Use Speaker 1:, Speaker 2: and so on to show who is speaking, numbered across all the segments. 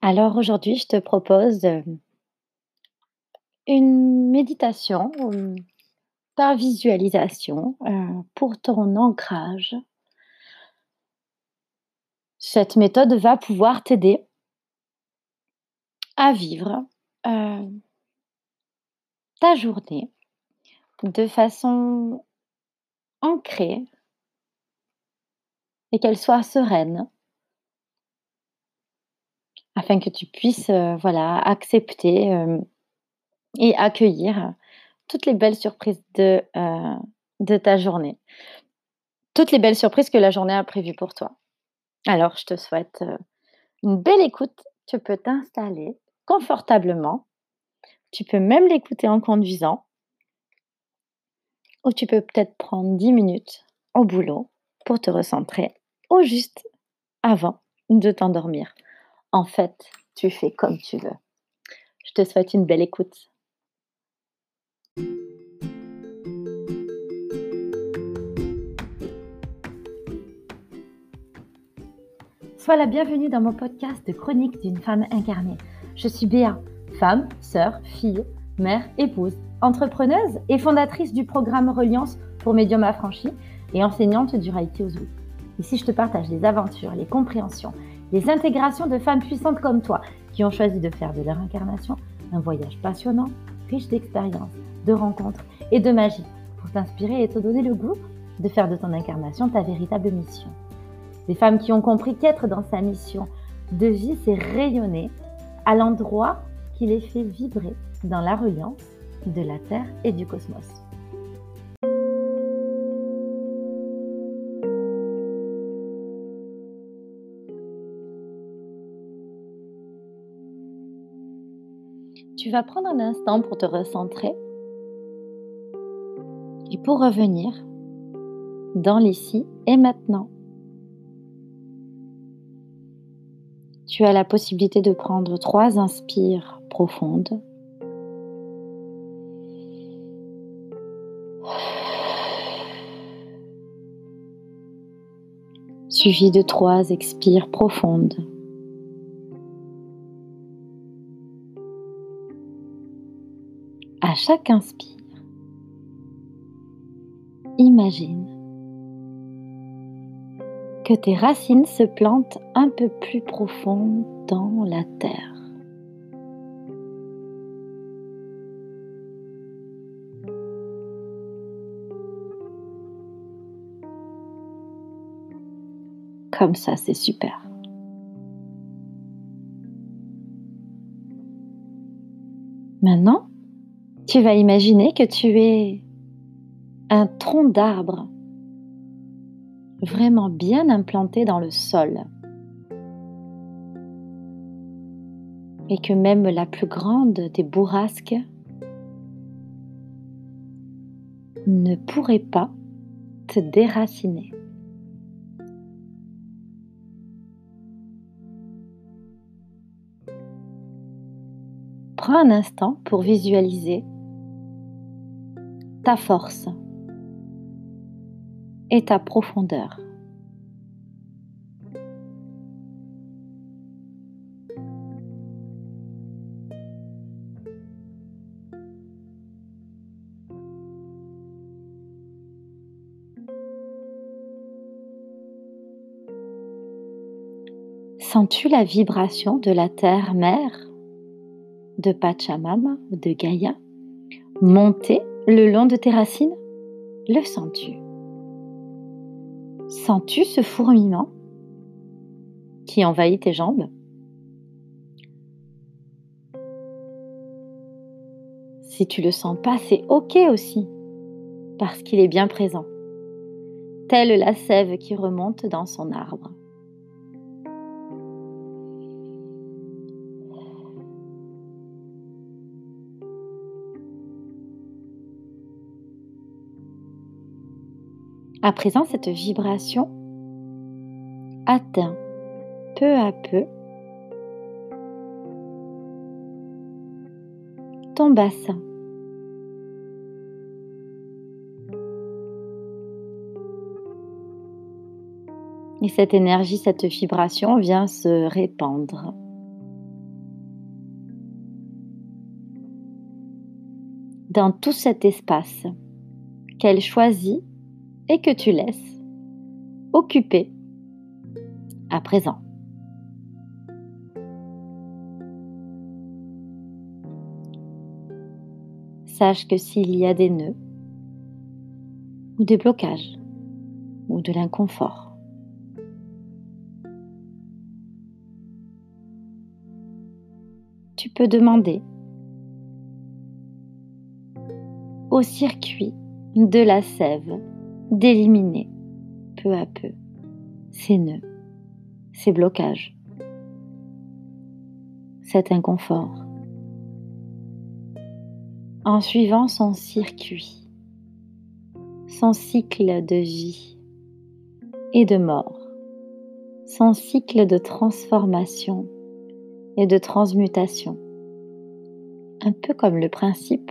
Speaker 1: Alors aujourd'hui, je te propose, heu une méditation, par visualisation, heu, pour ton ancrage. Cette méthode va pouvoir t'aider à vivre, ta journée de façon ancrée et qu'elle soit sereine afin que tu puisses, heu, voilà, accepter, hem et accueillir toutes les belles surprises de, heu, de ta journée. Toutes les belles surprises que la journée a prévues pour toi. Alors je te souhaite, une belle écoute. Tu peux t'installer confortablement. Tu peux même l'écouter en conduisant ou tu peux peut-être prendre 10 minutes au boulot pour te recentrer ou juste avant de t'endormir. En fait, tu fais comme tu veux. Je te souhaite une belle écoute. Sois la bienvenue dans mon podcast de chronique d'une femme incarnée. Je suis Béa, femme, sœur, fille, mère, épouse, entrepreneuse et fondatrice du programme Reliance pour médium affranchis et enseignante du Reiki Ozu. Ici, je te partage les aventures, les compréhensions, les intégrations de femmes puissantes comme toi qui ont choisi de faire de leur incarnation un voyage passionnant, riche d'expériences, de rencontres et de magie pour t'inspirer et te donner le goût de faire de ton incarnation ta véritable mission. Des femmes qui ont compris qu'être dans sa mission de vie, c'est rayonner à l'endroit qui les fait vibrer dans la reliance de la Terre et du cosmos. Tu vas prendre un instant pour te recentrer et pour revenir dans l'ici et maintenant. Tu as la possibilité de prendre trois inspires profondes. Suivi de trois expires profondes. Chaque inspire, imagine que tes racines se plantent un peu plus profond dans la terre. Comme ça, c'est super. Tu vas imaginer que tu es un tronc d'arbre vraiment bien implanté dans le sol. Et que même la plus grande des bourrasques ne pourrait pas te déraciner. Prends un instant pour visualiser ta force et ta profondeur. Sens-tu la vibration de la terre-mère, de Pachamama ou de Gaïa monter le long de tes racines Le sens-tu? Sens-tu ce fourmillement qui envahit tes jambes? Si tu le sens pas, c'est ok aussi, parce qu'il est bien présent, telle la sève qui remonte dans son arbre. À présent, cette vibration atteint peu à peu ton bassin. Et cette énergie, cette vibration vient se répandre. Dans tout cet espace qu'elle choisit et que tu laisses occuper à présent. Sache que s'il y a des nœuds ou des blocages ou de l'inconfort, tu peux demander au circuit de la sève d'éliminer peu à peu ces nœuds, ces blocages, cet inconfort, en suivant son circuit, son cycle de vie et de mort, son cycle de transformation et de transmutation, un peu comme le principe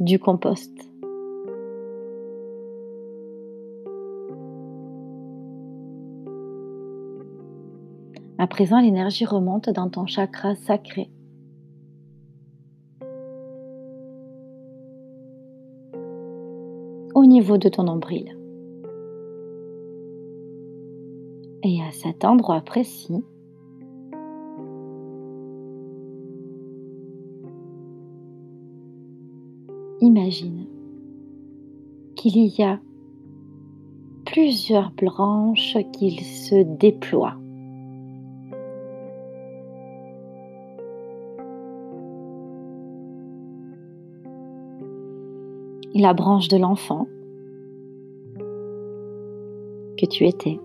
Speaker 1: du compost. À présent, l'énergie remonte dans ton chakra sacré. Au niveau de ton nombril. Et à cet endroit précis, imagine qu'il y a plusieurs branches qui se déploient. La branche de l'enfant que tu étais.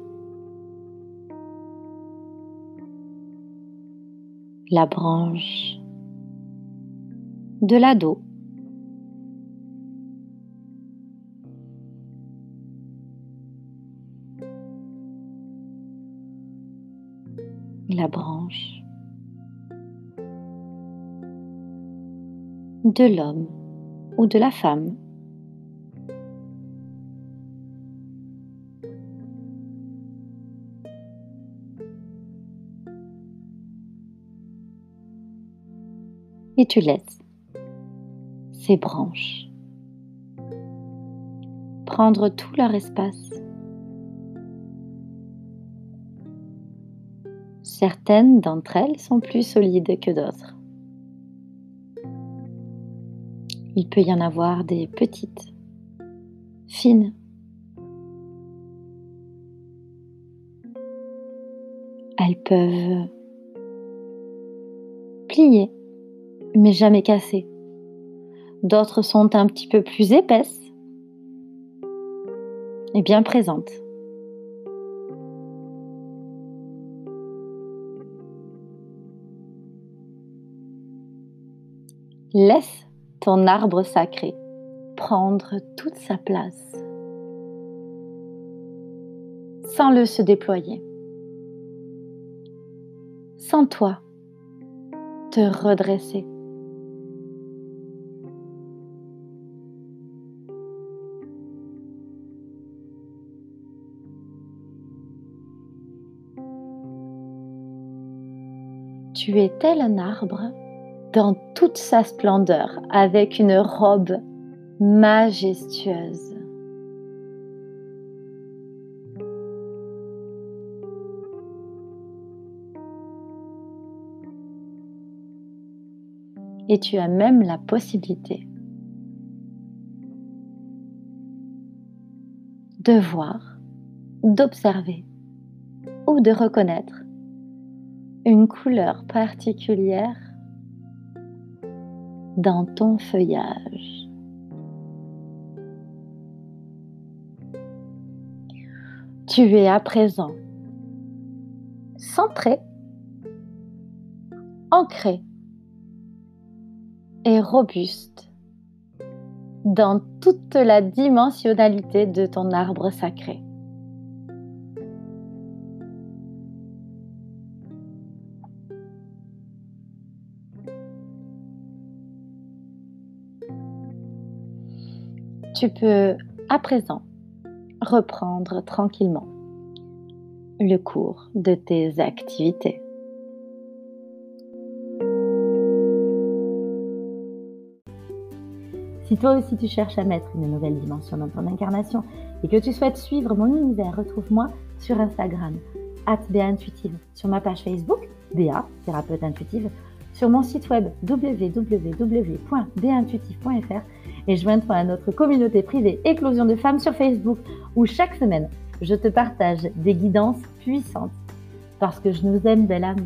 Speaker 1: La branche de l'ado la branche de l'homme ou de la femme. Et tu laisses ces branches prendre tout leur espace Certaines d'entre elles sont plus solides que d'autres. Il peut y en avoir des petites, fines. Elles peuvent plier, mais jamais casser. D'autres sont un petit peu plus épaisses et bien présentes. Laisse ton arbre sacré prendre toute sa place sans le se déployer. Sans toi te redresser. Tu es tel un arbre dans toute sa splendeur avec une robe majestueuse. Et tu as même la possibilité de voir, d'observer ou de reconnaître une couleur particulière dans ton feuillage. Tu es à présent centré, ancré et robuste dans toute la dimensionnalité de ton arbre sacré. Tu peux à présent reprendre tranquillement le cours de tes activités. Si toi aussi tu cherches à mettre une nouvelle dimension dans ton incarnation et que tu souhaites suivre mon univers, retrouve-moi sur Instagram, Intuitive, sur ma page Facebook, Béa, thérapeute intuitive, sur mon site web www.béintuitive.fr et joins-toi à notre communauté privée Éclosion de femmes sur Facebook où chaque semaine, je te partage des guidances puissantes. Parce que je nous aime, belle âme,